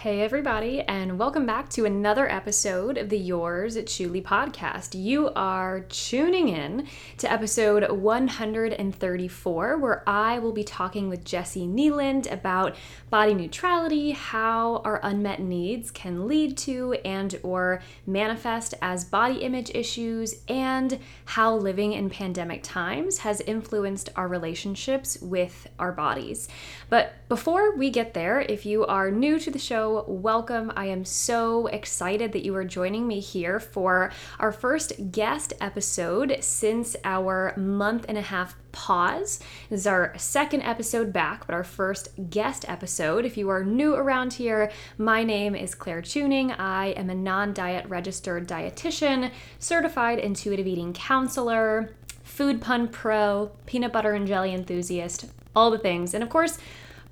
Hey, everybody, and welcome back to another episode of the Yours Truly podcast. You are tuning in to episode 134, where I will be talking with Jessi Kneeland about body neutrality, how our unmet needs can lead to and or manifest as body image issues, and how living in pandemic times has influenced our relationships with our bodies. But before we get there, if you are new to the show, welcome. I am so excited that you are joining me here for our first guest episode since our month and a half pause. This is our second episode back, but our first guest episode. If you are new around here, my name is Claire Chewning. I am a non diet registered dietitian, certified intuitive eating counselor, food pun pro, peanut butter and jelly enthusiast, all the things. And of course,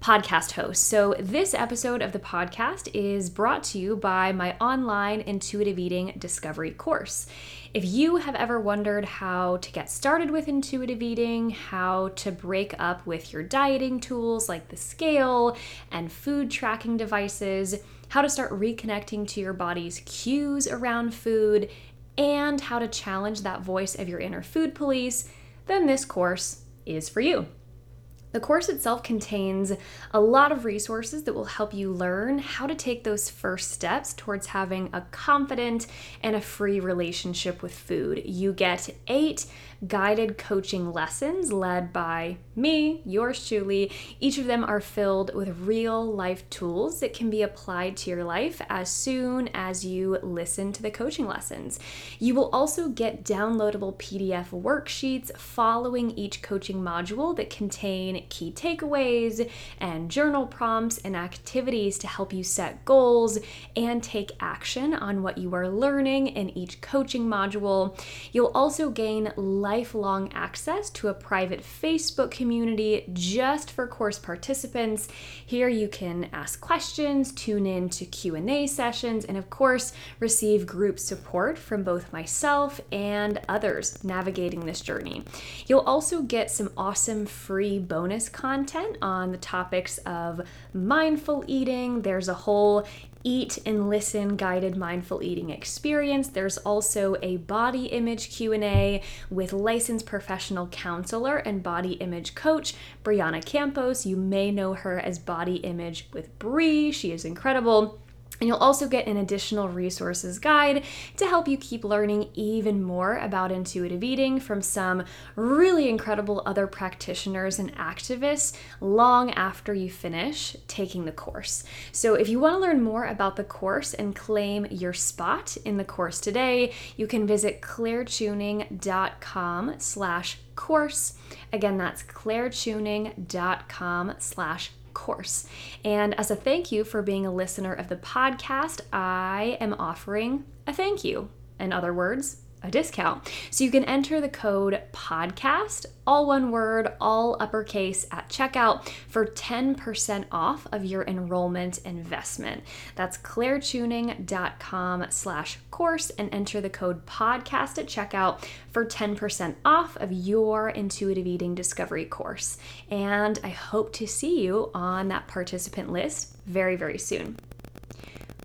podcast host. So, this episode of the podcast is brought to you by my online intuitive eating discovery course. If you have ever wondered how to get started with intuitive eating, how to break up with your dieting tools like the scale and food tracking devices, how to start reconnecting to your body's cues around food, and how to challenge that voice of your inner food police, then this course is for you. The course itself contains a lot of resources that will help you learn how to take those first steps towards having a confident and a free relationship with food. You get eight guided coaching lessons led by me, yours truly. Each of them are filled with real life tools that can be applied to your life as soon as you listen to the coaching lessons. You will also get downloadable PDF worksheets following each coaching module that contain key takeaways and journal prompts and activities to help you set goals and take action on what you are learning in each coaching module. You'll also gain lifelong access to a private Facebook community just for course participants. Here you can ask questions, tune in to Q&A sessions, and of course, receive group support from both myself and others navigating this journey. You'll also get some awesome free bonus content on the topics of mindful eating. There's a whole eat and listen guided mindful eating experience. There's also a body image q&a with licensed professional counselor and body image coach brianna campos. You may know her as body image with bri. She is incredible and you'll also get an additional resources guide to help you keep learning even more about intuitive eating from some really incredible other practitioners and activists long after you finish taking the course. So if you want to learn more about the course and claim your spot in the course today, you can visit clairechewning.com slash course. Again, that's clairechewning.com slash course. And as a thank you for being a listener of the podcast, I am offering a thank you. In other words, a discount. So you can enter the code podcast, all one word, all uppercase at checkout for 10% off of your enrollment investment. That's clairechewning.com slash course and enter the code podcast at checkout for 10% off of your intuitive eating discovery course. And I hope to see you on that participant list very, very soon.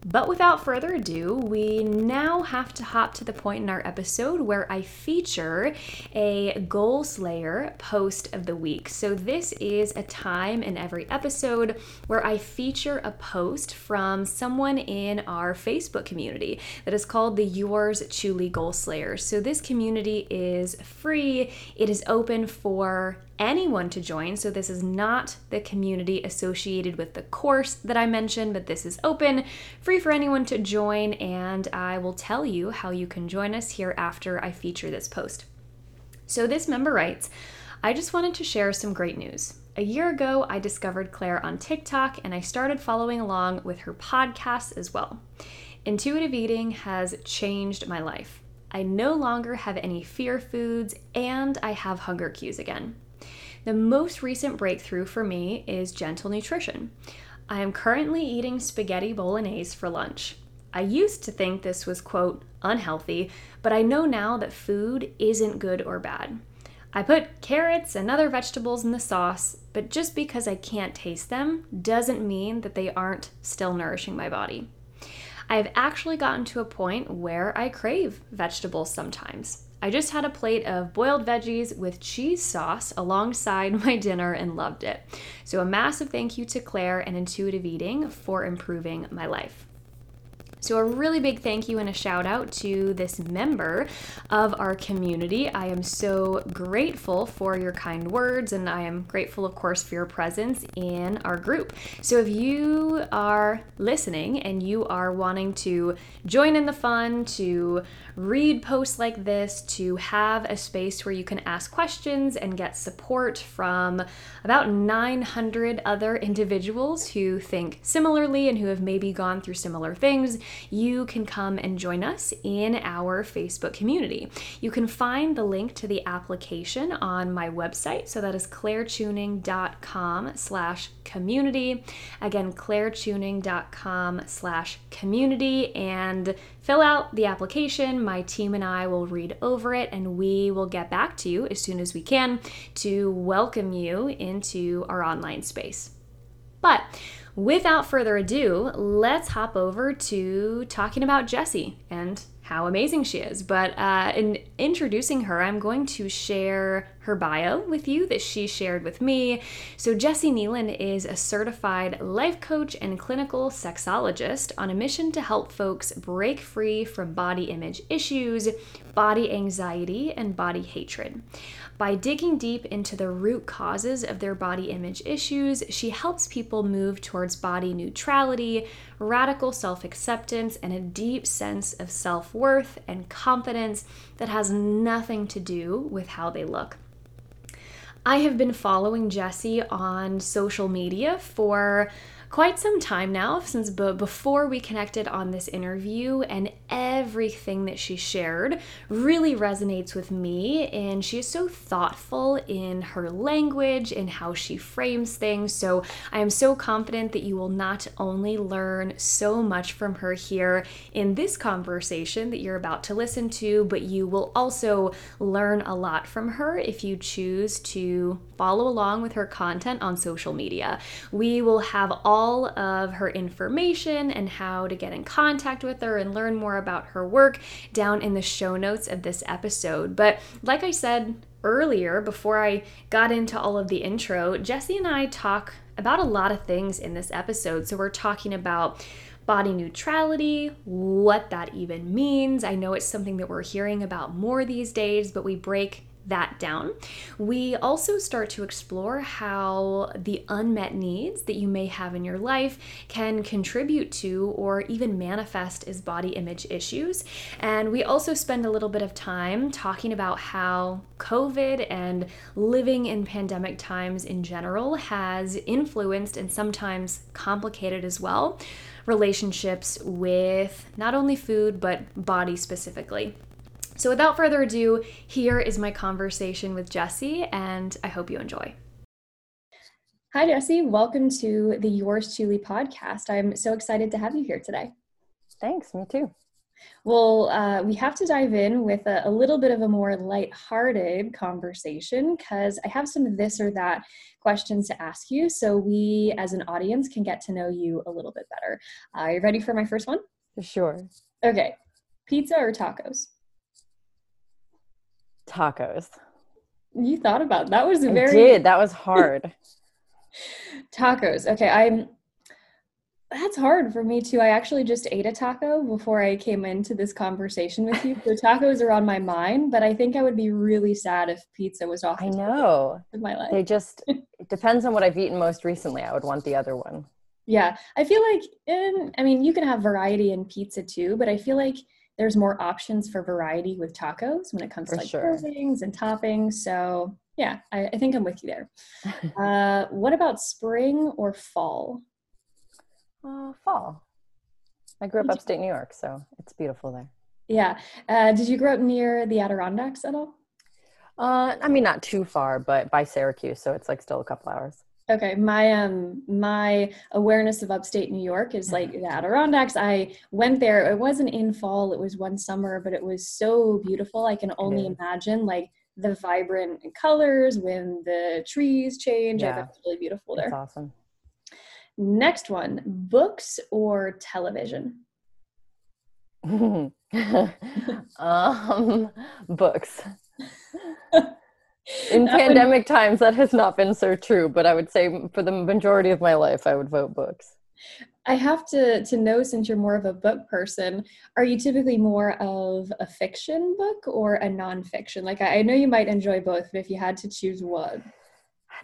But without further ado, we now have to hop to the point in our episode where I feature a Goal Slayer post of the week. So, this is a time in every episode where I feature a post from someone in our Facebook community that is called the Yours Truly Goal Slayers. So, this community is free, it is open for anyone to join. So, this is not the community associated with the course that I mentioned, but this is open, free for anyone to join. And I will tell you how you can join us here after I feature this post. So, this member writes I just wanted to share some great news. A year ago, I discovered Claire on TikTok and I started following along with her podcasts as well. Intuitive eating has changed my life. I no longer have any fear foods and I have hunger cues again. The most recent breakthrough for me is gentle nutrition. I am currently eating spaghetti bolognese for lunch. I used to think this was, quote, unhealthy, but I know now that food isn't good or bad. I put carrots and other vegetables in the sauce, but just because I can't taste them doesn't mean that they aren't still nourishing my body. I've actually gotten to a point where I crave vegetables sometimes. I just had a plate of boiled veggies with cheese sauce alongside my dinner and loved it. So, a massive thank you to Claire and Intuitive Eating for improving my life. So, a really big thank you and a shout out to this member of our community. I am so grateful for your kind words, and I am grateful, of course, for your presence in our group. So, if you are listening and you are wanting to join in the fun, to read posts like this, to have a space where you can ask questions and get support from about 900 other individuals who think similarly and who have maybe gone through similar things, you can come and join us in our Facebook community. You can find the link to the application on my website. So that is clairechewning.com slash community. Again, clairechewning.com slash community and fill out the application. My team and I will read over it and we will get back to you as soon as we can to welcome you into our online space. But without further ado, let's hop over to talking about Jessi and how amazing she is. But uh, in introducing her, I'm going to share her bio with you that she shared with me. So, Jessi Kneeland is a certified life coach and clinical sexologist on a mission to help folks break free from body image issues, body anxiety, and body hatred. By digging deep into the root causes of their body image issues, she helps people move towards body neutrality, radical self acceptance, and a deep sense of self worth and confidence that has nothing to do with how they look. I have been following Jessi on social media for quite some time now, since b- before we connected on this interview, and everything that she shared really resonates with me. And she is so thoughtful in her language and how she frames things. So I am so confident that you will not only learn so much from her here in this conversation that you're about to listen to, but you will also learn a lot from her if you choose to follow along with her content on social media. We will have all all of her information and how to get in contact with her and learn more about her work down in the show notes of this episode. But like I said earlier, before I got into all of the intro, Jessi and I talk about a lot of things in this episode. So we're talking about body neutrality, what that even means. I know it's something that we're hearing about more these days, but we break that down. We also start to explore how the unmet needs that you may have in your life can contribute to or even manifest as body image issues. And we also spend a little bit of time talking about how COVID and living in pandemic times in general has influenced and sometimes complicated as well relationships with not only food but body specifically. So, without further ado, here is my conversation with Jessi, and I hope you enjoy. Hi, Jessi. Welcome to the Yours Truly podcast. I'm so excited to have you here today. Thanks, me too. Well, uh, we have to dive in with a, a little bit of a more light-hearted conversation because I have some this or that questions to ask you so we as an audience can get to know you a little bit better. Uh, are you ready for my first one? Sure. Okay. Pizza or tacos? Tacos. You thought about that was I very did. That was hard. tacos. Okay, I'm that's hard for me too. I actually just ate a taco before I came into this conversation with you. So tacos are on my mind, but I think I would be really sad if pizza was off. I know. Of my life. They just it depends on what I've eaten most recently. I would want the other one. Yeah, I feel like in, I mean, you can have variety in pizza too, but I feel like there's more options for variety with tacos when it comes for to like sure. fillings and toppings. So yeah, I, I, think I'm with you there. uh, what about spring or fall? Uh, fall. I grew up upstate New York, so it's beautiful there. Yeah. Uh, did you grow up near the Adirondacks at all? Uh, I mean, not too far, but by Syracuse, so it's like still a couple hours. Okay, my um my awareness of upstate New York is like the Adirondacks. I went there. It wasn't in fall. It was one summer, but it was so beautiful. I can only imagine like the vibrant colors when the trees change. Yeah. I it's really beautiful there. That's awesome. Next one books or television? um, books. In pandemic times, that has not been so true, but I would say for the majority of my life, I would vote books. I have to to know since you're more of a book person, are you typically more of a fiction book or a nonfiction? Like I, I know you might enjoy both, but if you had to choose one,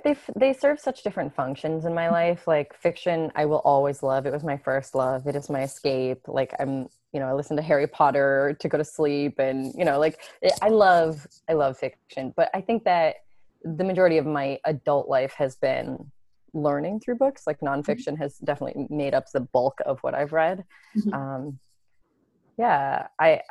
they they serve such different functions in my life like fiction i will always love. It was my first love. It is my escape. Like i'm you know i listen to harry potter to go to sleep and you know like it, i love i love fiction. But i think that the majority of my adult life has been learning through books. Like nonfiction has definitely made up the bulk of what i've read. Mhm. um yeah i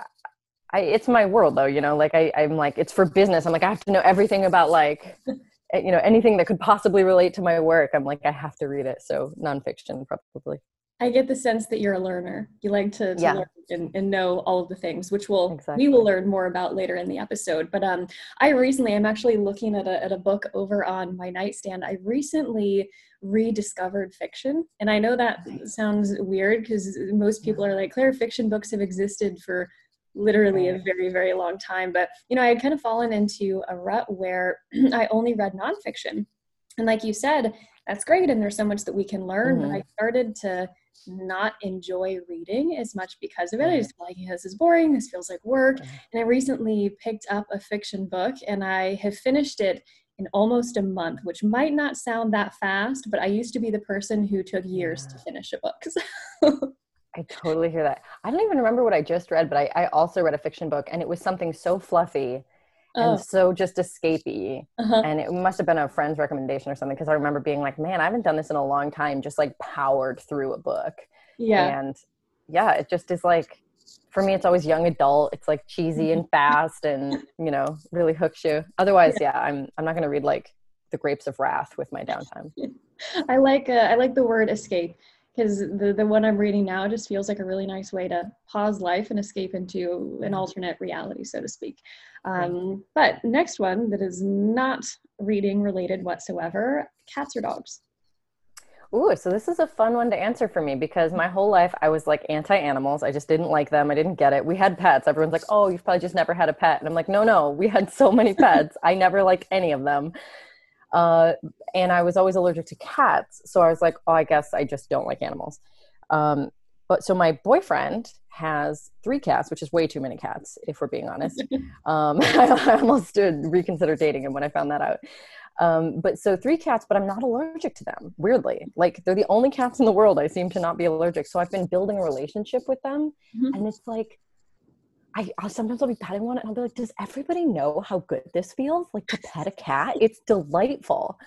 I, it's my world though, you know, like I, I'm like, it's for business. I'm like, I have to know everything about like, eh, you know, anything that could possibly relate to my work. I'm like, I have to read it. So nonfiction probably. I get the sense that you're a learner. You like to, to Yeah. learn and, and know all of the things, which we'll Exactly. we will learn more about later in the episode. But um, I recently I'm actually looking at a at a book over on my nightstand. I recently rediscovered fiction, and I know that sounds weird because most people are like, Claire, fiction books have existed for literally a very very long time. But you know, I had kind of fallen into a rut where I only read nonfiction, and like you said, that's great, and there's so much that we can learn. But Mhm. I started to not enjoy reading as much because of it. I Right. just feel like "Yeah, this is boring. This feels like work. And I recently picked up a fiction book and I have finished it in almost a month, which might not sound that fast, but I used to be the person who took years to finish a book. I totally hear that. I don't even remember what I just read, but I, I also read a fiction book and it was something so fluffy oh, and so just escapey. uh-huh. And it must have been a friend's recommendation or something because I remember being like, man, I haven't done this in a long time, just like powered through a book. yeah. and yeah it just is like for me it's always young adult it's like cheesy and fast and you know really hooks you otherwise yeah i'm i'm not going to read like the grapes of wrath with my downtime I like uh, I like the word escape because the the one I'm reading now just feels like a really nice way to pause life and escape into an alternate reality, so to speak. Um, but next one that is not reading related whatsoever: cats or dogs. Ooh, so this is a fun one to answer for me because my whole life I was like anti animals. I just didn't like them. I didn't get it. We had pets. Everyone's like, oh, you've probably just never had a pet. And I'm like, no, no, we had so many pets. I never liked any of them. Uh, and I was always allergic to cats. So I was like, oh, I guess I just don't like animals. Um, but so my boyfriend has three cats, which is way too many cats, if we're being honest. Um, I almost did reconsider dating him when I found that out. Um, but so three cats, but I'm not allergic to them. Weirdly, like they're the only cats in the world I seem to not be allergic. So I've been building a relationship with them, Mhm. and it's like. I I'll, sometimes I'll be petting one and I'll be like, does everybody know how good this feels? Like to pet a cat? It's delightful.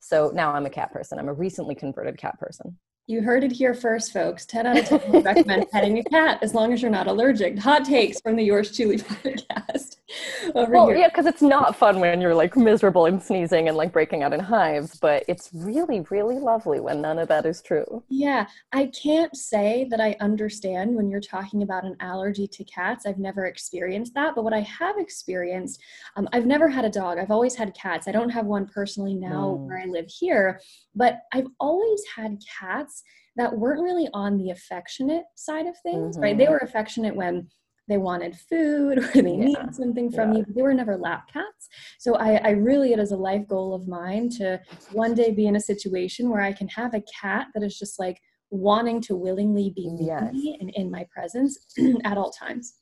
So now I'm a cat person. I'm a recently converted cat person. You heard it here first, folks. 10 out of 10 would recommend petting a cat as long as you're not allergic. Hot takes from the Yours Truly podcast over Well, here. yeah, because it's not fun when you're like miserable and sneezing and like breaking out in hives, but it's really, really lovely when none of that is true. Yeah, I can't say that I understand when you're talking about an allergy to cats. I've never experienced that, but what I have experienced, um, I've never had a dog. I've always had cats. I don't have one personally now Mm. where I live here, but I've always had cats that weren't really on the affectionate side of things, right? They Mhm. were affectionate when they wanted food or they Yeah, needed something from yeah. you. They were never lap cats. So I, I really, it is a life goal of mine to one day be in a situation where I can have a cat that is just like wanting to willingly be near Yes. me and in my presence at all times.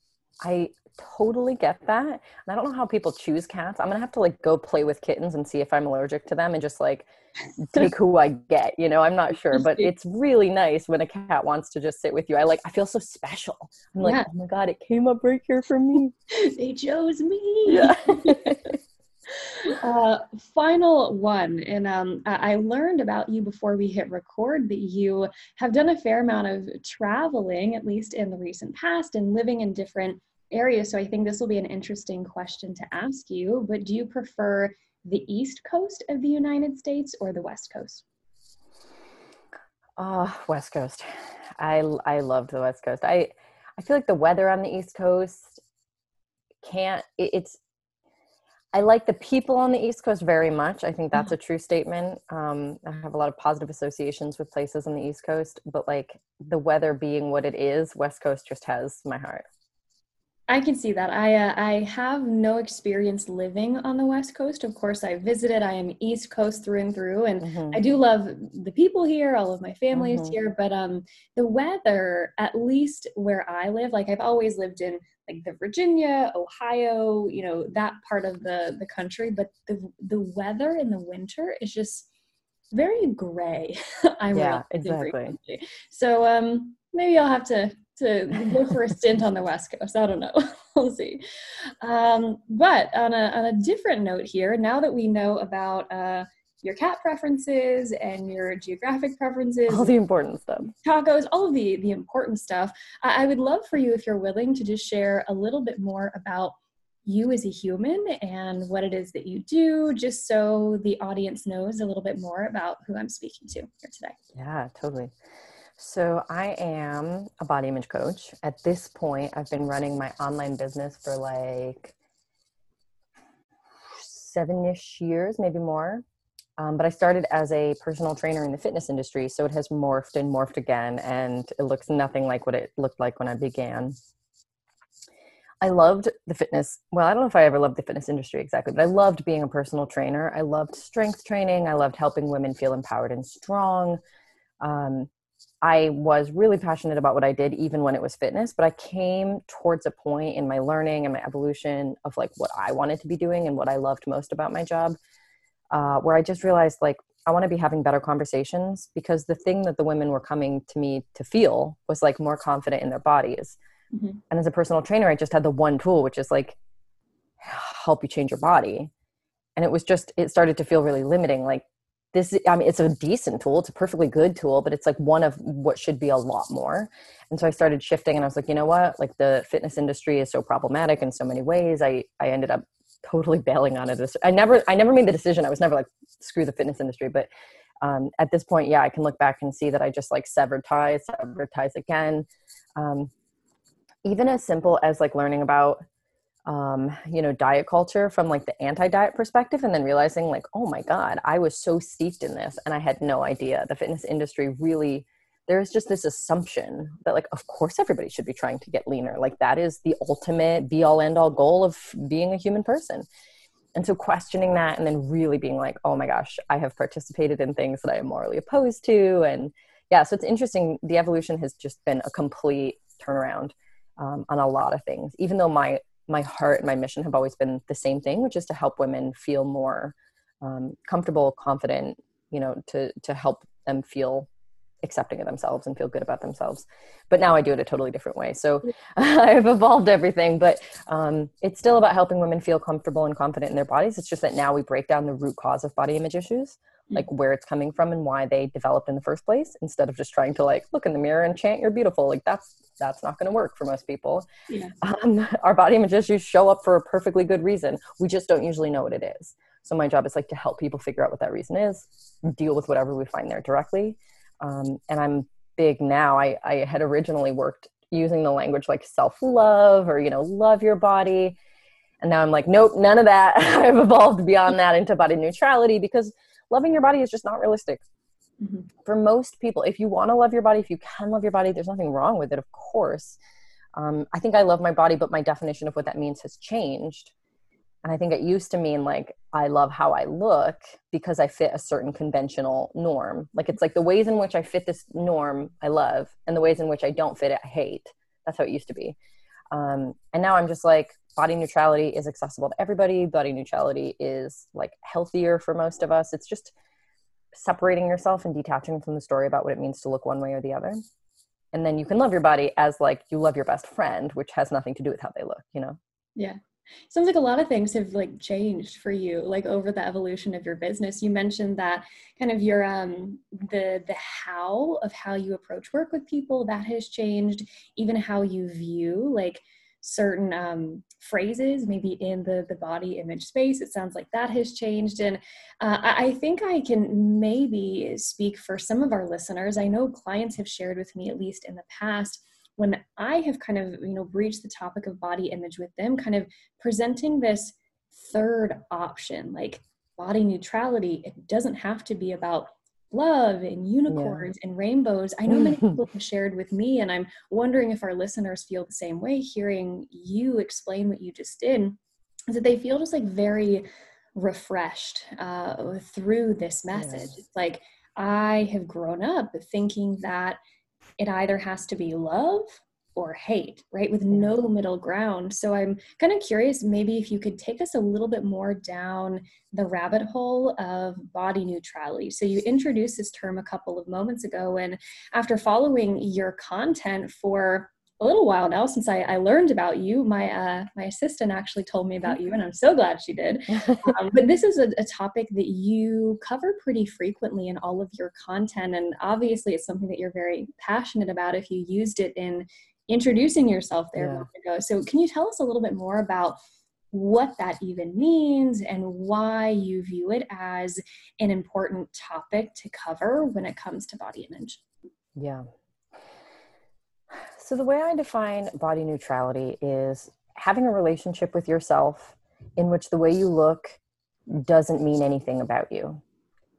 I totally get that. And I don't know how people choose cats. I'm gonna have to like go play with kittens and see if I'm allergic to them and just like take who I get. You know, I'm not sure, but it's really nice when a cat wants to just sit with you. I like I feel so special. I'm like, Yeah. oh my god, it came up right here for me. they chose me. Yeah. uh, final one, and um, I learned about you before we hit record that you have done a fair amount of traveling, at least in the recent past, and living in different areas. So I think this will be an interesting question to ask you. But do you prefer the East Coast of the United States or the West Coast? Oh, West Coast. I I loved the West Coast. I I feel like the weather on the East Coast can't. It, it's. I like the people on the East Coast very much. I think that's a true statement. Um, I have a lot of positive associations with places on the East Coast, but like the weather being what it is, West Coast just has my heart. I can see that. I uh, I have no experience living on the West Coast. Of course, I visited. I am East Coast through and through, and mm-hmm. I do love the people here. All of my family is mm-hmm. here, but um, the weather, at least where I live, like I've always lived in like the Virginia, Ohio, you know that part of the the country. But the the weather in the winter is just very gray. I yeah, exactly. So um, maybe I'll have to to go for a stint on the West Coast. I don't know. we'll see. Um, but on a, on a different note here, now that we know about uh, your cat preferences and your geographic preferences, all the important stuff, tacos, all of the, the important stuff, I, I would love for you, if you're willing, to just share a little bit more about you as a human and what it is that you do, just so the audience knows a little bit more about who I'm speaking to here today. Yeah, totally. So, I am a body image coach. At this point, I've been running my online business for like seven ish years, maybe more. Um, but I started as a personal trainer in the fitness industry. So, it has morphed and morphed again, and it looks nothing like what it looked like when I began. I loved the fitness. Well, I don't know if I ever loved the fitness industry exactly, but I loved being a personal trainer. I loved strength training. I loved helping women feel empowered and strong. Um, I was really passionate about what I did, even when it was fitness. But I came towards a point in my learning and my evolution of like what I wanted to be doing and what I loved most about my job, uh, where I just realized like I want to be having better conversations because the thing that the women were coming to me to feel was like more confident in their bodies. Mm-hmm. And as a personal trainer, I just had the one tool, which is like help you change your body. And it was just, it started to feel really limiting. Like, this i mean it's a decent tool it's a perfectly good tool but it's like one of what should be a lot more. And so i started shifting and i was like you know what? Like the fitness industry is so problematic in so many ways. I i ended up totally bailing on it. I never i never made the decision. I was never like screw the fitness industry. But um, at this point yeah i can look back and see that i just like severed ties severed ties again. Um, even as simple as like learning about um, you know, diet culture from like the anti-diet perspective, and then realizing like, oh my god, I was so steeped in this, and I had no idea. The fitness industry really, there's just this assumption that like, of course, everybody should be trying to get leaner. Like that is the ultimate be-all, end-all goal of being a human person. And so questioning that, and then really being like, oh my gosh, I have participated in things that I am morally opposed to, and yeah, so it's interesting. The evolution has just been a complete turnaround. Um, on a lot of things. Even though my my heart and my mission have always been the same thing, which is to help women feel more um, comfortable, confident, you know, to to help them feel accepting of themselves and feel good about themselves. But now I do it a totally different way. So I've evolved everything, but um, it's still about helping women feel comfortable and confident in their bodies. It's just that now we break down the root cause of body image issues like where it's coming from and why they developed in the first place instead of just trying to like look in the mirror and chant you're beautiful like that's that's not going to work for most people. Yeah. um, our body image issues show up for a perfectly good reason. We just don't usually know what it is. So my job is like to help people figure out what that reason is deal with whatever we find there directly. Um, and i'm big now. I, I had originally worked using the language like self-love or you know love your body. And now i'm like nope none of that. I've evolved beyond that into body neutrality because loving your body is just not realistic. Mm-hmm. For most people, if you want to love your body, if you can love your body, there's nothing wrong with it, of course. Um, I think I love my body, but my definition of what that means has changed. And I think it used to mean like I love how I look because I fit a certain conventional norm. Like it's like the ways in which I fit this norm I love, and the ways in which I don't fit it I hate. That's how it used to be. Um, and now I'm just like body neutrality is accessible to everybody. Body neutrality is like healthier for most of us. It's just separating yourself and detaching from the story about what it means to look one way or the other. And then you can love your body as like you love your best friend which has nothing to do with how they look you know? Yeah. Sounds like a lot of things have like changed for you like over the evolution of your business. You mentioned that kind of your um the the how of how you approach work with people that has changed. Even how you view like certain um, phrases maybe in the the body image space it sounds like that has changed. And uh, I, I think i can maybe speak for some of our listeners. I know clients have shared with me at least in the past when i have kind of you know breached the topic of body image with them kind of presenting this third option, like body neutrality, it doesn't have to be about love and unicorns yeah. and rainbows. I know many people have shared with me, and I'm wondering if our listeners feel the same way hearing you explain what you just did, is that they feel just like very refreshed uh, through this message. It's like I have grown up thinking that it either has to be love or hate, right? With no middle ground. So I'm kind of curious, maybe if you could take us a little bit more down the rabbit hole of body neutrality. So you introduced this term a couple of moments ago, and after following your content for a little while now since I, I learned about you. My uh, my assistant actually told me about you, and I'm so glad she did. Um, but this is a, a, topic that you cover pretty frequently in all of your content, and obviously it's something that you're very passionate about. If you used it in introducing yourself there yeah. ago, so can you tell us a little bit more about what that even means and why you view it as an important topic to cover when it comes to body image? Yeah, so, the way I define body neutrality is having a relationship with yourself in which the way you look doesn't mean anything about you,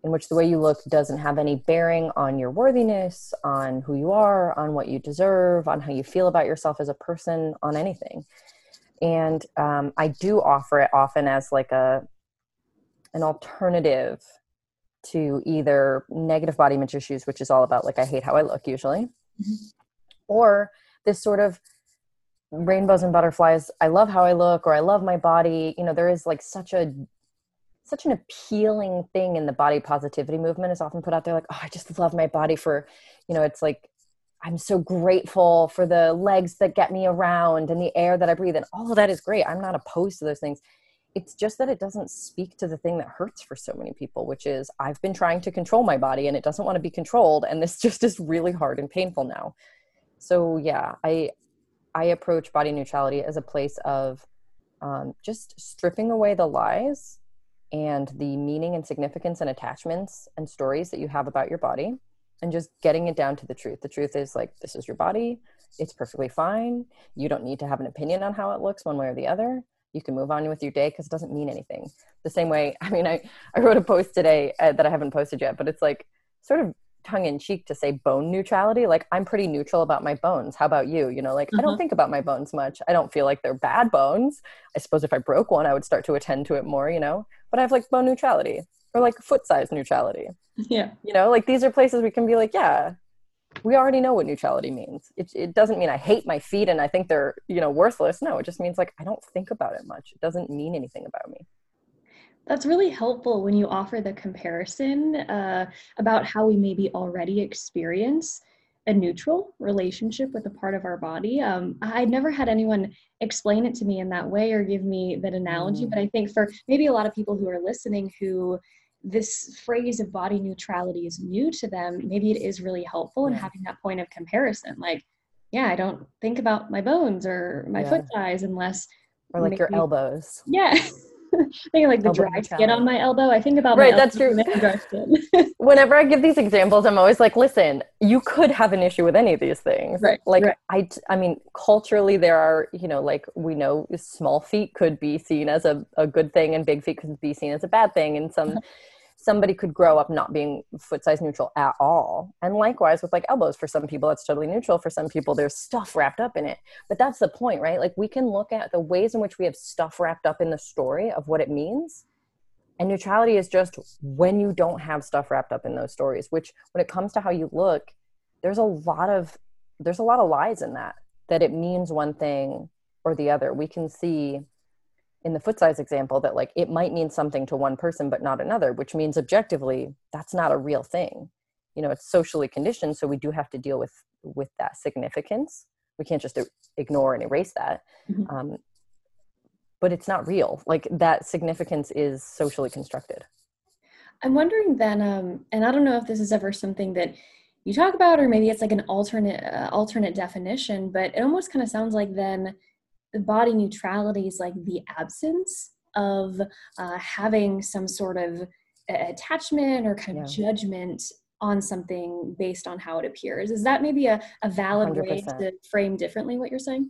in which the way you look doesn't have any bearing on your worthiness, on who you are, on what you deserve, on how you feel about yourself as a person, on anything. And um, I do offer it often as like a an alternative to either negative body image issues, which is all about like I hate how I look usually, mm-hmm or this sort of rainbows and butterflies i love how i look or i love my body you know there is like such a such an appealing thing in the body positivity movement is often put out there like oh i just love my body for you know it's like i'm so grateful for the legs that get me around and the air that i breathe and all of that is great. I'm not opposed to those things. It's just that it doesn't speak to the thing that hurts for so many people which is i've been trying to control my body and it doesn't want to be controlled and this just is really hard and painful now. So yeah i i approach body neutrality as a place of um, just stripping away the lies and the meaning and significance and attachments and stories that you have about your body and just getting it down to the truth the truth is like this is your body it's perfectly fine you don't need to have an opinion on how it looks one way or the other you can move on with your day because it doesn't mean anything the same way i mean i, I wrote a post today uh, that i haven't posted yet but it's like sort of tongue in cheek to say bone neutrality. Like I'm pretty neutral about my bones. How about you? You know, like mm-hmm. I don't mm-hmm. think about my bones much. I don't feel like they're bad bones. I suppose if I broke one, I would start to attend to it more, you know, but I have like bone neutrality or like foot size neutrality. Yeah. You know, like these are places we can be like, yeah, we already know what neutrality means. It, it doesn't mean I hate my feet and I think they're, you know, worthless. No, it just means like I don't think about it much. It doesn't mean anything about me. That's really helpful when you offer the comparison uh, about how we maybe already experience a neutral relationship with a part of our body. Um, I'd never had anyone explain it to me in that way or give me that analogy, mm. but I think for maybe a lot of people who are listening who this phrase of body neutrality is new to them, maybe it is really helpful in having that point of comparison. Like, yeah, I don't think about my bones or my yeah. foot size unless or like maybe, your elbows. Yeah. thinking like the elbow dry skin on my elbow. I think about right. that's true. Whenever I give these examples, I'm always like, listen, you could have an issue with any of these things. Right. Like right. I, I mean, culturally, there are you know, like we know, small feet could be seen as a, a good thing, and big feet could be seen as a bad thing, and some. somebody could grow up not being foot size neutral at all. And likewise with like elbows, for some people, it's totally neutral. For some people, there's stuff wrapped up in it. But that's the point, right? Like we can look at the ways in which we have stuff wrapped up in the story of what it means. And neutrality is just when you don't have stuff wrapped up in those stories, which when it comes to how you look, there's a lot of there's a lot of lies in that that it means one thing or the other. We can see in the foot size example that like it might mean something to one person but not another which means objectively that's not a real thing. You know it's socially conditioned so we do have to deal with with that significance. We can't just ignore and erase that. Mm-hmm. um, but it's not real. Like that significance is socially constructed. I'm wondering then um, and i don't know if this is ever something that you talk about or maybe it's like an alternate uh, alternate definition but it almost kind of sounds like then the body neutrality is like the absence of uh, having some sort of attachment or kind of judgment on something based on how it appears. Is that maybe a, a valid 100%. way to frame differently what you're saying?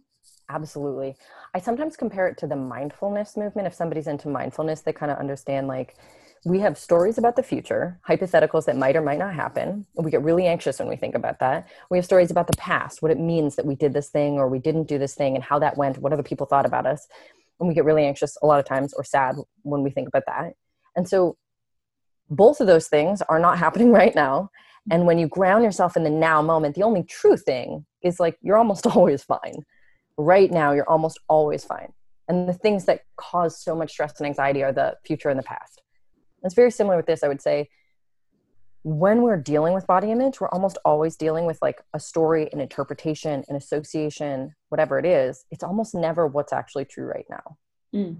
Absolutely. I sometimes compare it to the mindfulness movement. If somebody's into mindfulness, they kind of understand like we have stories about the future, hypotheticals that might or might not happen. We get really anxious when we think about that. We have stories about the past, what it means that we did this thing or we didn't do this thing and how that went, what other people thought about us. And we get really anxious a lot of times or sad when we think about that. And so both of those things are not happening right now. And when you ground yourself in the now moment, the only true thing is like you're almost always fine right now you're almost always fine and the things that cause so much stress and anxiety are the future and the past it's very similar with this i would say. When we're dealing with body image we're almost always dealing with like a story an interpretation an association whatever it is. It's almost never what's actually true right now. Mm.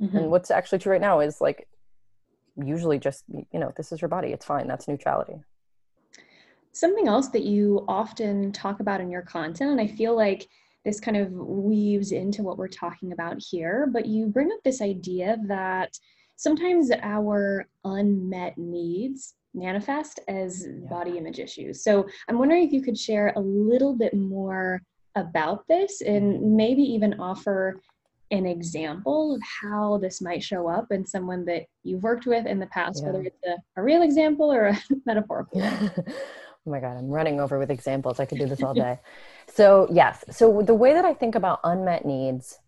mm-hmm. and what's actually true right now is like usually just you know this is your body. It's fine. That's neutrality. Something else that you often talk about in your content and i feel like this kind of weaves into what we're talking about here, but you bring up this idea that sometimes our unmet needs manifest as yeah. body image issues. So I'm wondering if you could share a little bit more about this and mm-hmm. maybe even offer an example of how this might show up in someone that you've worked with in the past, yeah. whether it's a, a, real example or a metaphorical oh my God, I'm running over with examples. I could do this all day. so, yes. So, the way that I think about unmet needs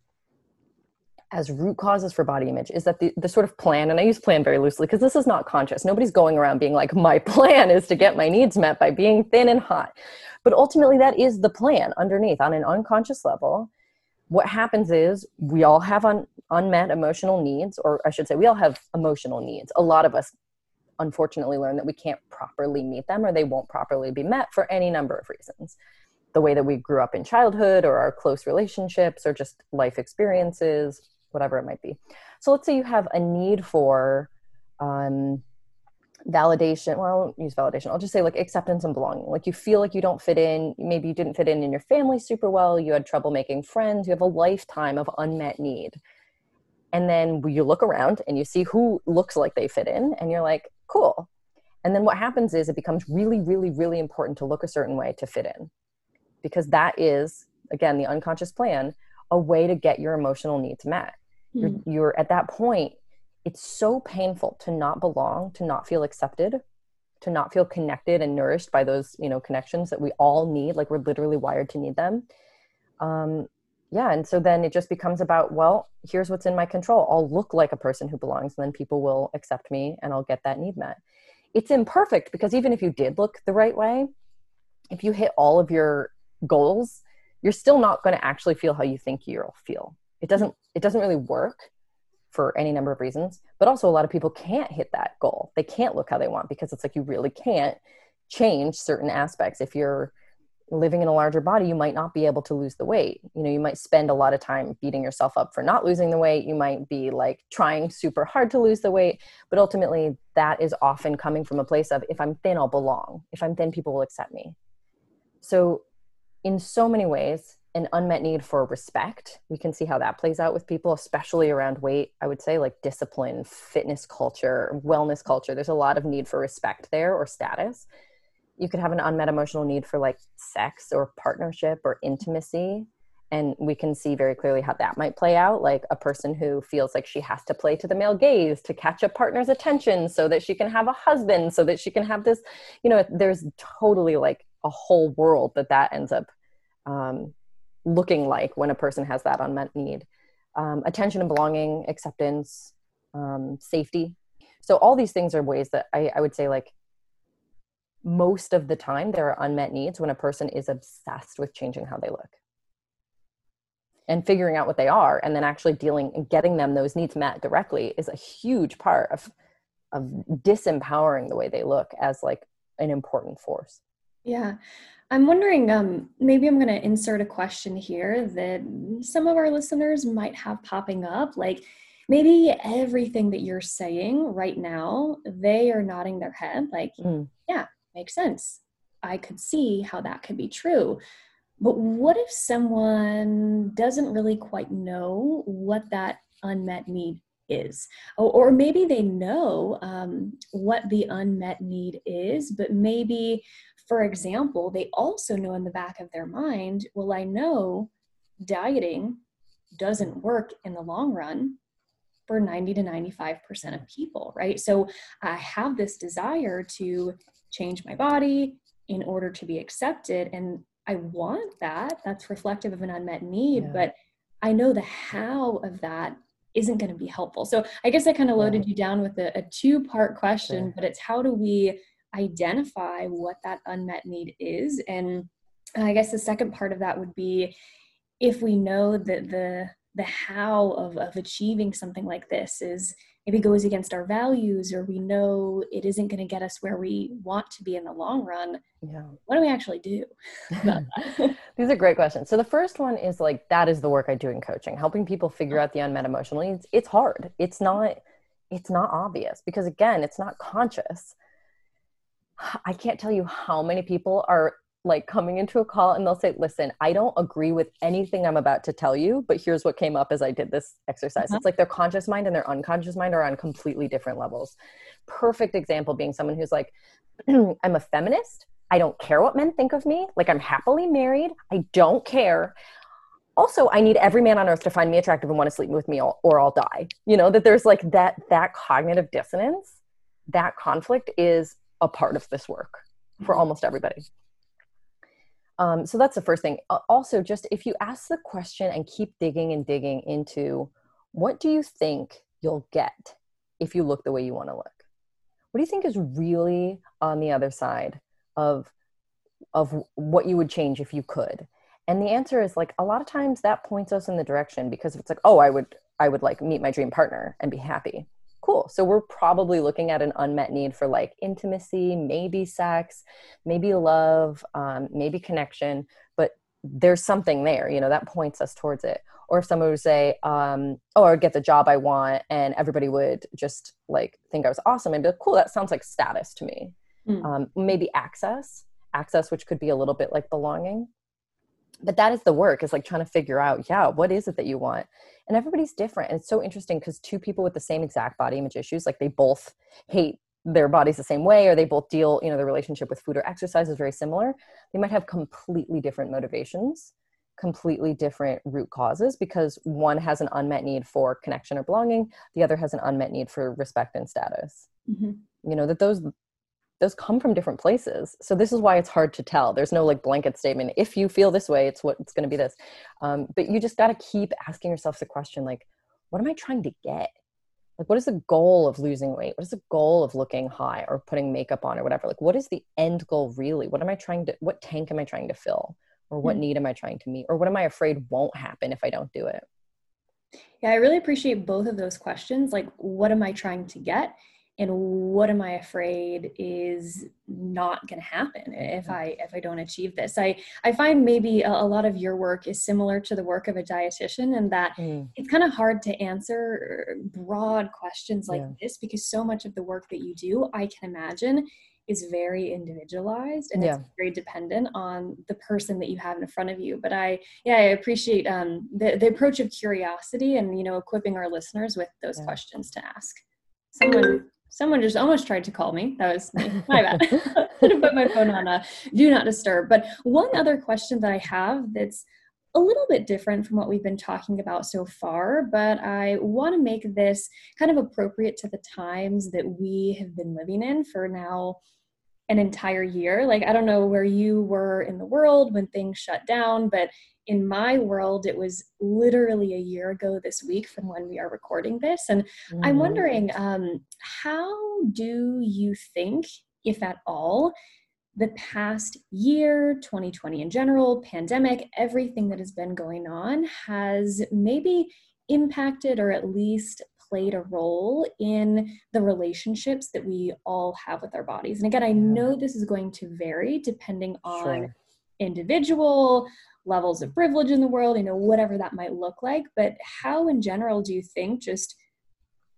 as root causes for body image is that the, the sort of plan, and I use plan very loosely because this is not conscious. Nobody's going around being like, my plan is to get my needs met by being thin and hot. But ultimately, that is the plan underneath on an unconscious level. What happens is we all have un, unmet emotional needs, or I should say, we all have emotional needs. A lot of us unfortunately learn that we can't properly meet them or they won't properly be met for any number of reasons. The way that we grew up in childhood or our close relationships or just life experiences, whatever it might be. So let's say you have a need for um, validation. Well, I won't use validation. I'll just say like acceptance and belonging. Like you feel like you don't fit in. Maybe you didn't fit in in your family super well. You had trouble making friends. You have a lifetime of unmet need. And then you look around and you see who looks like they fit in, and you're like, cool. And then what happens is it becomes really, really, really important to look a certain way to fit in. Because that is, again, the unconscious plan, a way to get your emotional needs met. Mm. You're, hmm. you're at that point, it's so painful to not belong, to not feel accepted, to not feel connected and nourished by those, you know, connections that we all need. Like we're literally wired to need them. Um, yeah and so then it just becomes about well here's what's in my control i'll look like a person who belongs and then people will accept me and i'll get that need met it's imperfect because even if you did look the right way if you hit all of your goals you're still not going to actually feel how you think you'll feel it doesn't it doesn't really work for any number of reasons but also a lot of people can't hit that goal they can't look how they want because it's like you really can't change certain aspects if you're living in a larger body, you might not be able to lose the weight. You know, you might spend a lot of time beating yourself up for not losing the weight. You might be like trying super hard to lose the weight, but ultimately that is often coming from a place of if I'm thin, I'll belong. If I'm thin, people will accept me. So, in so many ways, an unmet need for respect, we can see how that plays out with people, especially around weight. I would say like discipline, fitness culture, wellness culture. There's a lot of need for respect there or status you could have an unmet emotional need for like sex or partnership or intimacy and we can see very clearly how that might play out like a person who feels like she has to play to the male gaze to catch a partner's attention so that she can have a husband so that she can have this you know there's totally like a whole world that that ends up um, looking like when a person has that unmet need. Um, attention and belonging acceptance um, safety. So all these things are ways that I, I would say like most of the time there are unmet needs when a person is obsessed with changing how they look. And figuring out what they are and then actually dealing and getting them those needs met directly is a huge part of of disempowering the way they look as like an important force yeah i'm wondering um, maybe i'm going to insert a question here that some of our listeners might have popping up like maybe everything that you're saying right now they are nodding their head like mm. yeah makes sense. I could see how that could be true. But what if someone doesn't really quite know what that unmet need is? Or, maybe they know um, what the unmet need is, but maybe, for example, they also know in the back of their mind, well, I know dieting doesn't work in the long run for 90 to 95% of people, right? So I have this desire to change my body in order to be accepted. And I want that. That's reflective of an unmet need. Yeah. But I know the how of that isn't going to be helpful. So I guess I kind of loaded yeah. you down with a, a two part question, but it's how do we identify what that unmet need is? And I guess the second part of that would be if we know that the the how of, of achieving something like this is maybe goes against our values or we know it isn't going to get us where we want to be in the long run yeah. what do we actually do? These are great questions. So the first one is like that is the work i do in coaching helping people figure out the unmet emotional needs. It's hard. It's not it's not obvious because again it's not conscious i can't tell you how many people are like coming into a call and they'll say, Listen, I don't agree with anything I'm about to tell you, but here's what came up as I did this exercise. Uh-huh. It's like their conscious mind and their unconscious mind are on completely different levels. Perfect example being someone who's like, I'm a feminist. I don't care what men think of me. Like, I'm happily married. I don't care. Also, I need every man on earth to find me attractive and want to sleep with me or I'll die. You know, that there's like that, that cognitive dissonance, that conflict is a part of this work for mm-hmm. almost everybody. Um, so that's the first thing. Also, just if you ask the question and keep digging and digging into what do you think you'll get if you look the way you want to look? What do you think is really on the other side of of what you would change if you could? And the answer is like a lot of times that points us in the direction because it's like, oh, I would I would like meet my dream partner and be happy cool. So we're probably looking at an unmet need for like intimacy, maybe sex, maybe love, um, maybe connection, but there's something there, you know, that points us towards it. Or if someone would say, um, oh, I would get the job I want, and everybody would just like think I was awesome and be like, cool, that sounds like status to me. Mm. Um, maybe access, access, which could be a little bit like belonging but that is the work is like trying to figure out yeah what is it that you want and everybody's different and it's so interesting because two people with the same exact body image issues like they both hate their bodies the same way or they both deal you know their relationship with food or exercise is very similar they might have completely different motivations completely different root causes because one has an unmet need for connection or belonging the other has an unmet need for respect and status mm-hmm. you know that those those come from different places. So this is why it's hard to tell. There's no like blanket statement if you feel this way it's what it's going to be this. Um, but you just got to keep asking yourself the question like what am i trying to get? Like what is the goal of losing weight? What is the goal of looking high or putting makeup on or whatever? Like what is the end goal really? What am i trying to what tank am i trying to fill? Or what mm-hmm. need am i trying to meet? Or what am i afraid won't happen if i don't do it? Yeah i really appreciate both of those questions. Like what am i trying to get and what am i afraid is not going to happen if mm-hmm. i if i don't achieve this i i find maybe a, a, lot of your work is similar to the work of a dietitian and that mm. it's kind of hard to answer broad questions like yeah. this because so much of the work that you do i can imagine is very individualized and yeah. it's very dependent on the person that you have in front of you but i yeah i appreciate um, the, the approach of curiosity and you know equipping our listeners with those yeah. questions to ask someone someone just almost tried to call me. That was me. My bad. Should have put my phone on a do not disturb. But one other question that I have that's a little bit different from what we've been talking about so far, but I want to make this kind of appropriate to the times that we have been living in for now an entire year. Like, I don't know where you were in the world when things shut down, but in my world, it was literally a year ago this week from when we are recording this. And mm-hmm. I'm wondering, um, how do you think, if at all, the past year, 2020 in general, pandemic, everything that has been going on has maybe impacted or at least played a role in the relationships that we all have with our bodies. And again, I know this is going to vary depending on sure. individual levels of privilege in the world, you know, whatever that might look like. But how, in general, do you think just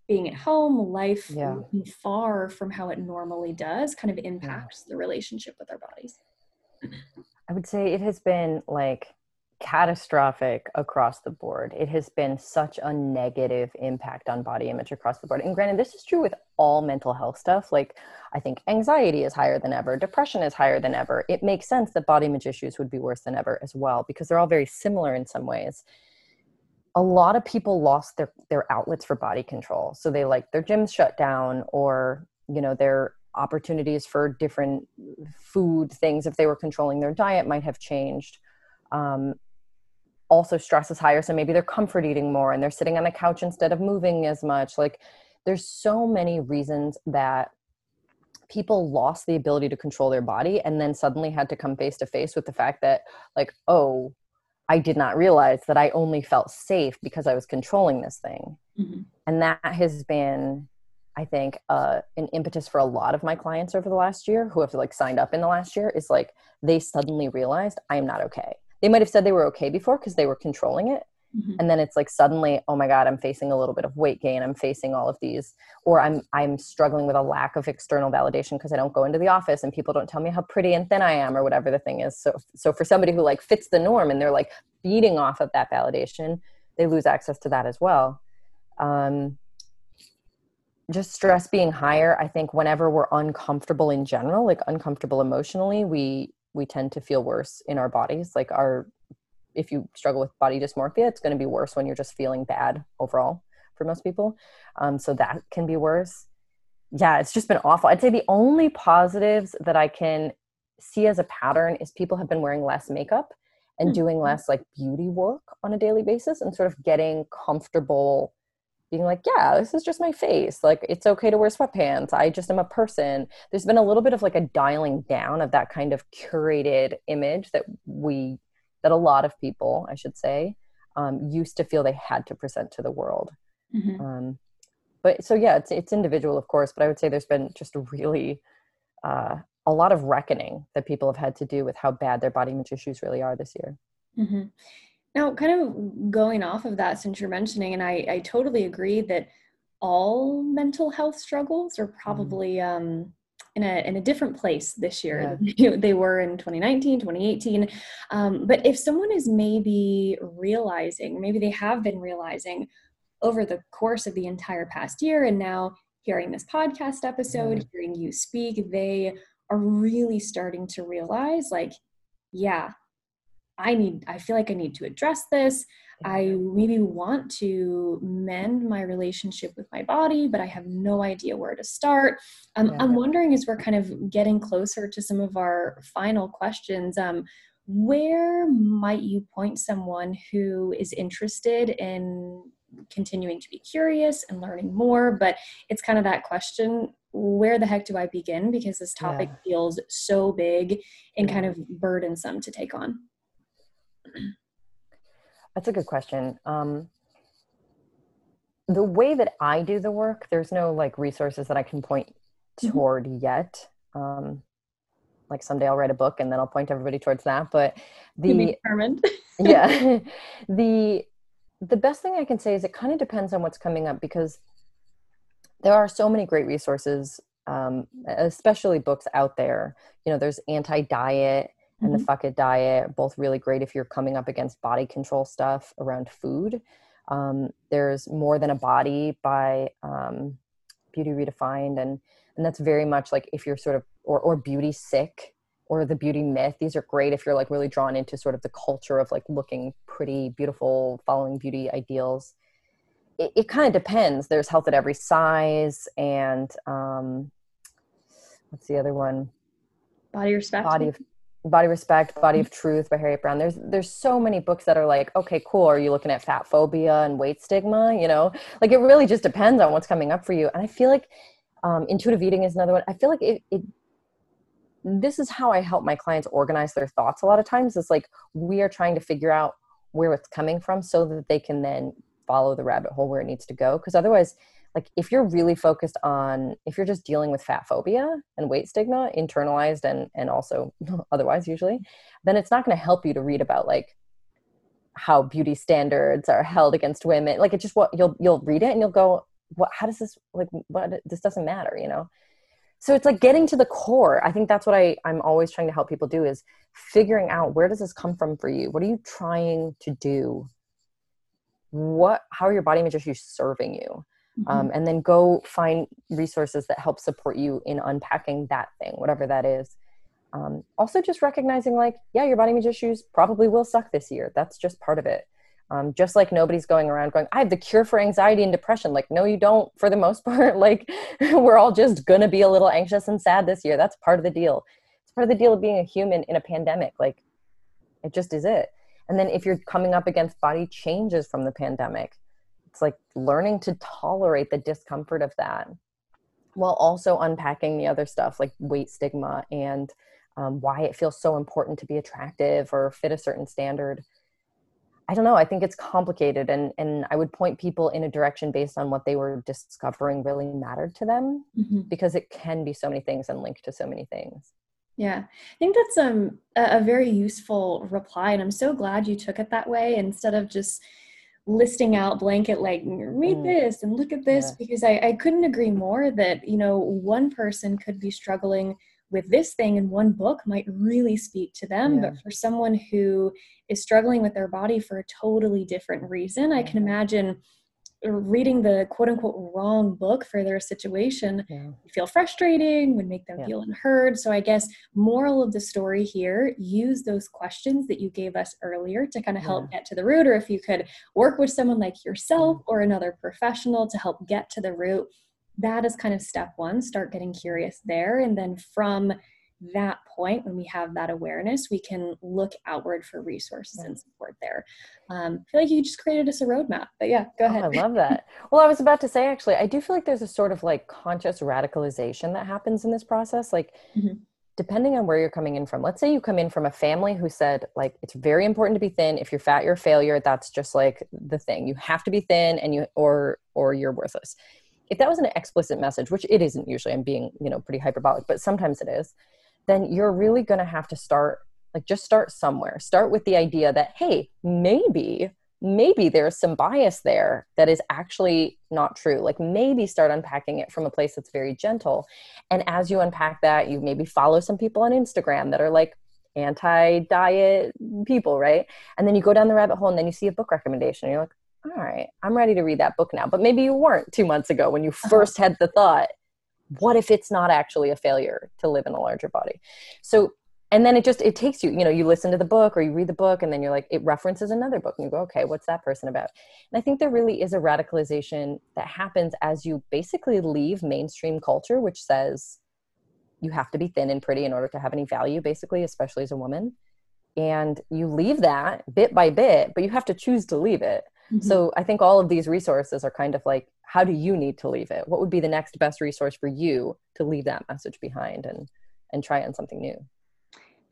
being at home, life yeah. far from how it normally does, kind of impacts yeah. the relationship with our bodies? I would say it has been like catastrophic across the board. It has been such a negative impact on body image across the board. And granted, this is true with all mental health stuff. Like, I think anxiety is higher than ever, depression is higher than ever. It makes sense that body image issues would be worse than ever as well, because they're all very similar in some ways. A lot of people lost their, their outlets for body control. So they like their gyms shut down or, you know, their opportunities for different food things, if they were controlling their diet, might have changed. Um, also stress is higher so maybe they're comfort eating more and they're sitting on the couch instead of moving as much. Like there's so many reasons that people lost the ability to control their body and then suddenly had to come face to face with the fact that like oh i did not realize that i only felt safe because i was controlling this thing. Mm-hmm. and that has been i think uh, an impetus for a lot of my clients over the last year who have like signed up in the last year is like they suddenly realized i am not okay they might have said they were okay before because they were controlling it. Mm-hmm. and then it's like suddenly oh my god i'm facing a little bit of weight gain. I'm facing all of these or i'm i'm struggling with a lack of external validation because i don't go into the office and people don't tell me how pretty and thin i am or whatever the thing is. So so for somebody who like fits the norm and they're like feeding off of that validation they lose access to that as well. Um, just stress being higher i think whenever we're uncomfortable in general like uncomfortable emotionally we we tend to feel worse in our bodies like our if you struggle with body dysmorphia it's going to be worse when you're just feeling bad overall for most people. Um, so that can be worse. Yeah it's just been awful. I'd say the only positives that i can see as a pattern is people have been wearing less makeup and mm-hmm. doing less like beauty work on a daily basis and sort of getting comfortable being like, yeah, this is just my face. Like, it's okay to wear sweatpants. I just am a person. There's been a little bit of like a dialing down of that kind of curated image that we, that a lot of people, I should say, um, used to feel they had to present to the world. Mm-hmm. Um, but so, yeah, it's, it's individual, of course, but I would say there's been just really, uh, a lot of reckoning that people have had to do with how bad their body image issues really are this year. Mm-hmm. Now, kind of going off of that, since you're mentioning, and I, I totally agree that all mental health struggles are mm-hmm. probably mm. um, in a in a different place this year yeah. they were in 2019 2018 um, but if someone is maybe realizing maybe they have been realizing over the course of the entire past year and now hearing this podcast episode mm. hearing you speak they are really starting to realize like yeah I need, I feel like I need to address this. I maybe want to mend my relationship with my body, but I have no idea where to start. Um, yeah. I'm wondering as we're kind of getting closer to some of our final questions, um, where might you point someone who is interested in continuing to be curious and learning more? But it's kind of that question where the heck do I begin? Because this topic yeah. feels so big and kind of burdensome to take on. That's a good question. Um, the way that I do the work, there's no like resources that I can point mm-hmm. toward mm-hmm. yet. Um, like someday I'll write a book and then I'll point everybody towards that. But the determined. yeah, the the best thing I can say is it kind of depends on what's coming up because there are so many great resources, um, especially books out there. You know, there's anti diet and mm-hmm. the fuck it diet both really great if you're coming up against body control stuff around food. Um, there's more than a body by um, beauty redefined and and that's very much like if you're sort of or, or beauty sick or the beauty myth these are great if you're like really drawn into sort of the culture of like looking pretty beautiful following beauty ideals. It, it kind of depends. There's health at every size and um what's the other one? Body respect body of Body Respect, Body of Truth by Harriet Brown. There's there's so many books that are like, okay, cool. Are you looking at fat phobia and weight stigma? You know, like it really just depends on what's coming up for you. And I feel like um, intuitive eating is another one. I feel like it, it this is how I help my clients organize their thoughts a lot of times. It's like we are trying to figure out where it's coming from so that they can then follow the rabbit hole where it needs to go. Because otherwise, like if you're really focused on if you're just dealing with fat phobia and weight stigma internalized and and also otherwise usually then it's not going to help you to read about like how beauty standards are held against women. Like it just what you'll you'll read it and you'll go what how does this like what this doesn't matter you know? So it's like getting to the core. I think that's what I, i'm always trying to help people do is figuring out where does this come from for you? What are you trying to do? What how are your body image issues serving you mm-hmm. um, and then go find resources that help support you in unpacking that thing whatever that is. Um, also just recognizing like yeah your body image issues probably will suck this year. That's just part of it. Um, just like nobody's going around going i have the cure for anxiety and depression. Like no you don't for the most part. Like we're all just gonna be a little anxious and sad this year. That's part of the deal. It's part of the deal of being a human in a pandemic. Like it just is it. And then if you're coming up against body changes from the pandemic it's like learning to tolerate the discomfort of that while also unpacking the other stuff like weight stigma and um, why it feels so important to be attractive or fit a certain standard I don't know. I think it's complicated, and and I would point people in a direction based on what they were discovering really mattered to them, mm-hmm. because it can be so many things and linked to so many things. Yeah, I think that's um, a, a very useful reply, and I'm so glad you took it that way instead of just listing out blanket like read mm. this and look at this yeah. because I, I couldn't agree more that you know one person could be struggling with this thing in one book might really speak to them yeah. but for someone who is struggling with their body for a totally different reason i can imagine reading the quote unquote wrong book for their situation yeah. feel frustrating would make them yeah. feel unheard so i guess moral of the story here use those questions that you gave us earlier to kind of help yeah. get to the root or if you could work with someone like yourself mm. or another professional to help get to the root that is kind of step one start getting curious there and then from that point when we have that awareness we can look outward for resources and support there. Um, i feel like you just created us a roadmap but yeah go ahead. Oh, i love that. Well i was about to say actually i do feel like there's a sort of like conscious radicalization that happens in this process like mm-hmm. depending on where you're coming in from. Let's say you come in from a family who said like it's very important to be thin. If you're fat you're a failure. That's just like the thing. You have to be thin and you or or you're worthless. If that was an explicit message which it isn't usually i'm being you know pretty hyperbolic but sometimes it is then you're really going to have to start like just start somewhere. Start with the idea that hey maybe maybe there's some bias there that is actually not true. Like maybe start unpacking it from a place that's very gentle. And as you unpack that you maybe follow some people on instagram that are like anti-diet people right? And then you go down the rabbit hole and then you see a book recommendation and you're like all right, I'm ready to read that book now. But maybe you weren't two months ago when you 1st uh-huh. had the thought, what if it's not actually a failure to live in a larger body? So, and then it just, it takes you, you know, you listen to the book or you read the book and then you're like, it references another book and you go, okay, what's that person about? And I think there really is a radicalization that happens as you basically leave mainstream culture, which says you have to be thin and pretty in order to have any value, basically, especially as a woman. And you leave that bit by bit, but you have to choose to leave it. Mm-hmm. So I think all of these resources are kind of like, how do you need to leave it? What would be the next best resource for you to leave that message behind and and try on something new?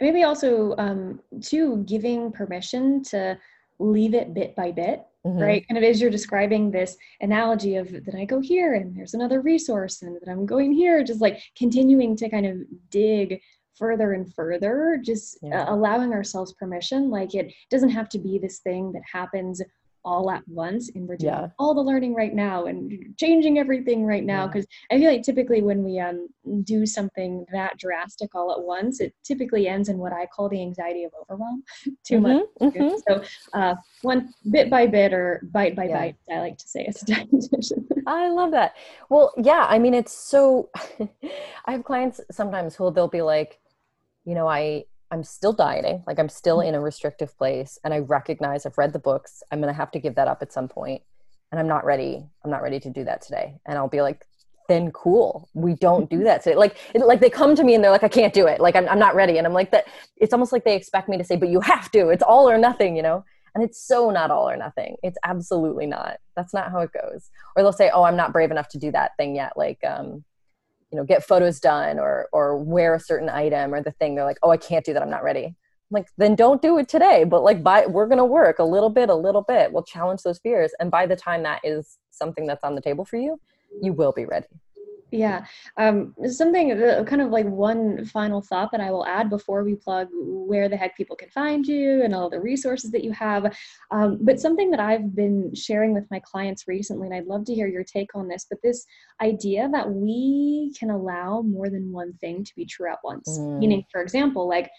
Maybe also um, too giving permission to leave it bit by bit Mm-hmm. right kind of as you're describing this analogy of that i go here and there's another resource and that i'm going here just like continuing to kind of dig further and further just yeah. uh, allowing ourselves permission like it doesn't have to be this thing that happens all at once and we're doing yeah. all the learning right now and changing everything right now because yeah. i feel like typically when we um, do something that drastic all at once it typically ends in what i call the anxiety of overwhelm too mm-hmm, much mm-hmm. so uh, one bit by bit or bite by yeah. bite i like to say as a dietitian i love that well yeah i mean it's so i have clients sometimes who they'll be like you know i I'm still dieting, like I'm still mm. in a restrictive place and I recognize I've read the books. I'm going to have to give that up at some point and I'm not ready. I'm not ready to do that today. And I'll be like then cool. We don't do that today. Like it, like they come to me and they're like I can't do it. Like I'm I'm not ready and I'm like that it's almost like they expect me to say but you have to. It's all or nothing, you know? And it's so not all or nothing. It's absolutely not. That's not how it goes. Or they'll say, "Oh, I'm not brave enough to do that thing yet." Like um you know get photos done or or wear a certain item or the thing they're like oh i can't do that. I'm not ready. I'm like then don't do it today but like by we're going to work a little bit a little bit. We'll challenge those fears and by the time that is something that's on the table for you you will be ready Yeah. Um, something uh, kind of like one final thought that I will add before we plug where the heck people can find you and all the resources that you have. Um, but something that I've been sharing with my clients recently, and I'd love to hear your take on this, but this idea that we can allow more than one thing to be true at once. Mm. Meaning, for example, like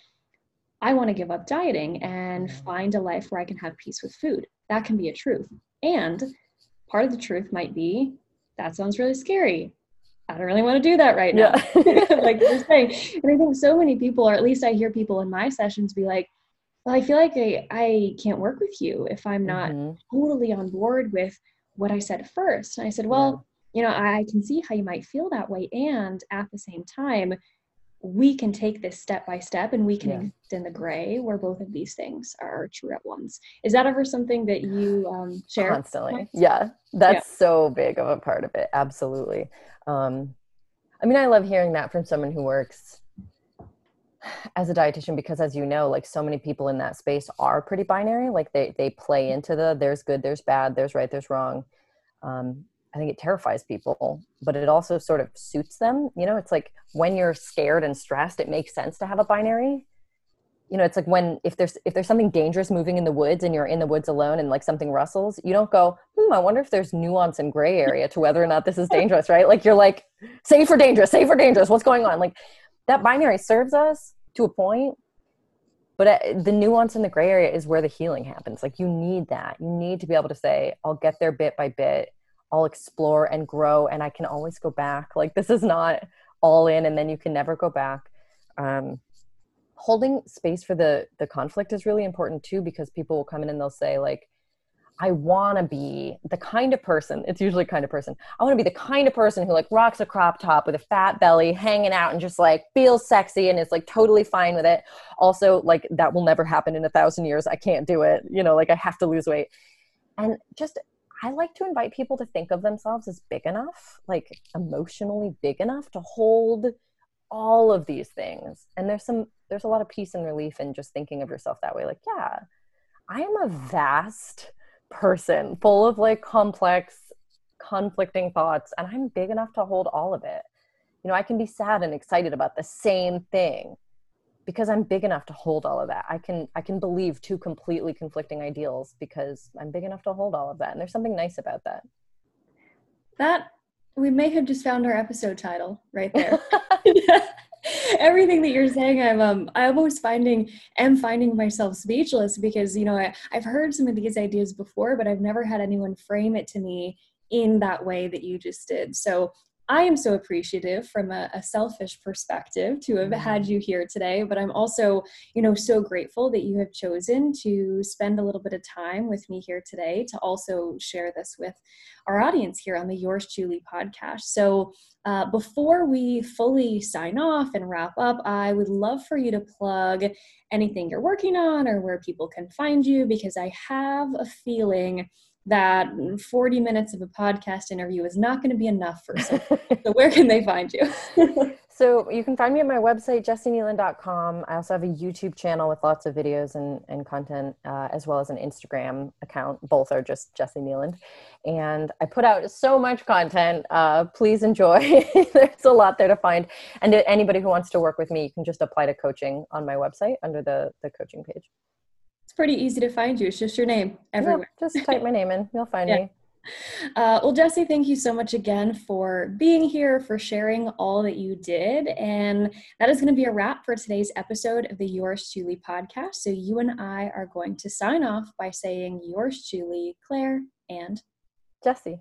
I want to give up dieting and mm. find a life where I can have peace with food. That can be a truth. And part of the truth might be that sounds really scary I don't really want to do that right now. Yeah. like you're saying. And I think so many people, or at least I hear people in my sessions be like, well, I feel like I, I can't work with you if I'm not mm-hmm. totally on board with what I said first. And I said, well, yeah. you know, I can see how you might feel that way. And at the same time, we can take this step by step and we can yeah. exist in the gray where both of these things are true at once. Is that ever something that you um, share? Constantly. Yeah. That's yeah. so big of a part of it. Absolutely. Um, I mean, I love hearing that from someone who works as a dietitian because as you know like so many people in that space are pretty binary. Like they they play into the there's good there's bad there's right there's wrong. Um, i think it terrifies people but it also sort of suits them. You know it's like when you're scared and stressed it makes sense to have a binary you know it's like when if there's if there's something dangerous moving in the woods and you're in the woods alone and like something rustles you don't go hmm i wonder if there's nuance and gray area to whether or not this is dangerous right? Like you're like safe or dangerous safe or dangerous what's going on? Like that binary serves us to a point but uh, the nuance in the gray area is where the healing happens. Like you need that. You need to be able to say i'll get there bit by bit. I'll explore and grow and i can always go back. Like this is not all in and then you can never go back. Um, holding space for the the conflict is really important too because people will come in and they'll say like I want to be the kind of person, it's usually kind of person. I want to be the kind of person who like rocks a crop top with a fat belly, hanging out and just like feels sexy and is like totally fine with it. Also, like that will never happen in a thousand years. I can't do it. You know, like I have to lose weight. And just, I like to invite people to think of themselves as big enough, like emotionally big enough to hold all of these things. And there's some there's a lot of peace and relief in just thinking of yourself that way. Like yeah i am a vast person full of like complex conflicting thoughts and i'm big enough to hold all of it. You know i can be sad and excited about the same thing because i'm big enough to hold all of that. I can i can believe two completely conflicting ideals because i'm big enough to hold all of that. And there's something nice about that. That we may have just found our episode title right there. Everything that you're saying i'm um i'm always finding am finding myself speechless because you know I, i've heard some of these ideas before but i've never had anyone frame it to me in that way that you just did. So I am so appreciative from a, a, selfish perspective to have had mm-hmm. you here today, but I'm also, you know, so grateful that you have chosen to spend a little bit of time with me here today to also share this with our audience here on the Yours Chewly podcast. So, uh, before we fully sign off and wrap up, I would love for you to plug anything you're working on or where people can find you because I have a feeling that 40 minutes of a podcast interview is not going to be enough for some. so where can they find you? so you can find me at my website, jessikneeland.com. I also have a YouTube channel with lots of videos and, and content, uh, as well as an Instagram account. Both are just Jessi Kneeland. And I put out so much content. Uh, please enjoy. There's a lot there to find. And anybody who wants to work with me, you can just apply to coaching on my website under the, the coaching page pretty easy to find you. It's just your name everywhere. Yeah, just type my name in. You'll find yeah. me. Uh, well, Jessi, thank you so much again for being here, for sharing all that you did. And that is going to be a wrap for today's episode of the Yours Chewly podcast. So you and I are going to sign off by saying yours Chewly, Claire and Jessi.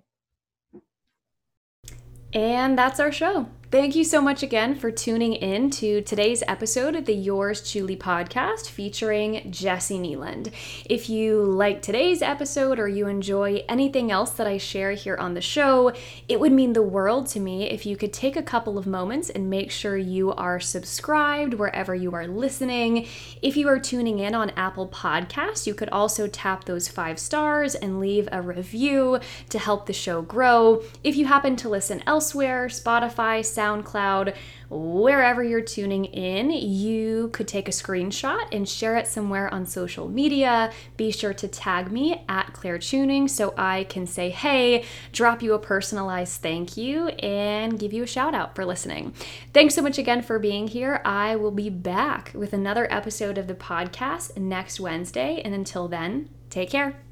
And that's our show. Thank you so much again for tuning in to today's episode of the Yours Chewly podcast featuring Jessi Kneeland. If you like today's episode or you enjoy anything else that I share here on the show, it would mean the world to me if you could take a couple of moments and make sure you are subscribed wherever you are listening. If you are tuning in on Apple Podcasts, you could also tap those five stars and leave a review to help the show grow. If you happen to listen elsewhere, Spotify, SoundCloud, wherever you're tuning in, you could take a screenshot and share it somewhere on social media. Be sure to tag me at Claire Chewning so I can say, hey, drop you a personalized thank you, and give you a shout out for listening. Thanks so much again for being here. I will be back with another episode of the podcast next Wednesday. And until then, take care.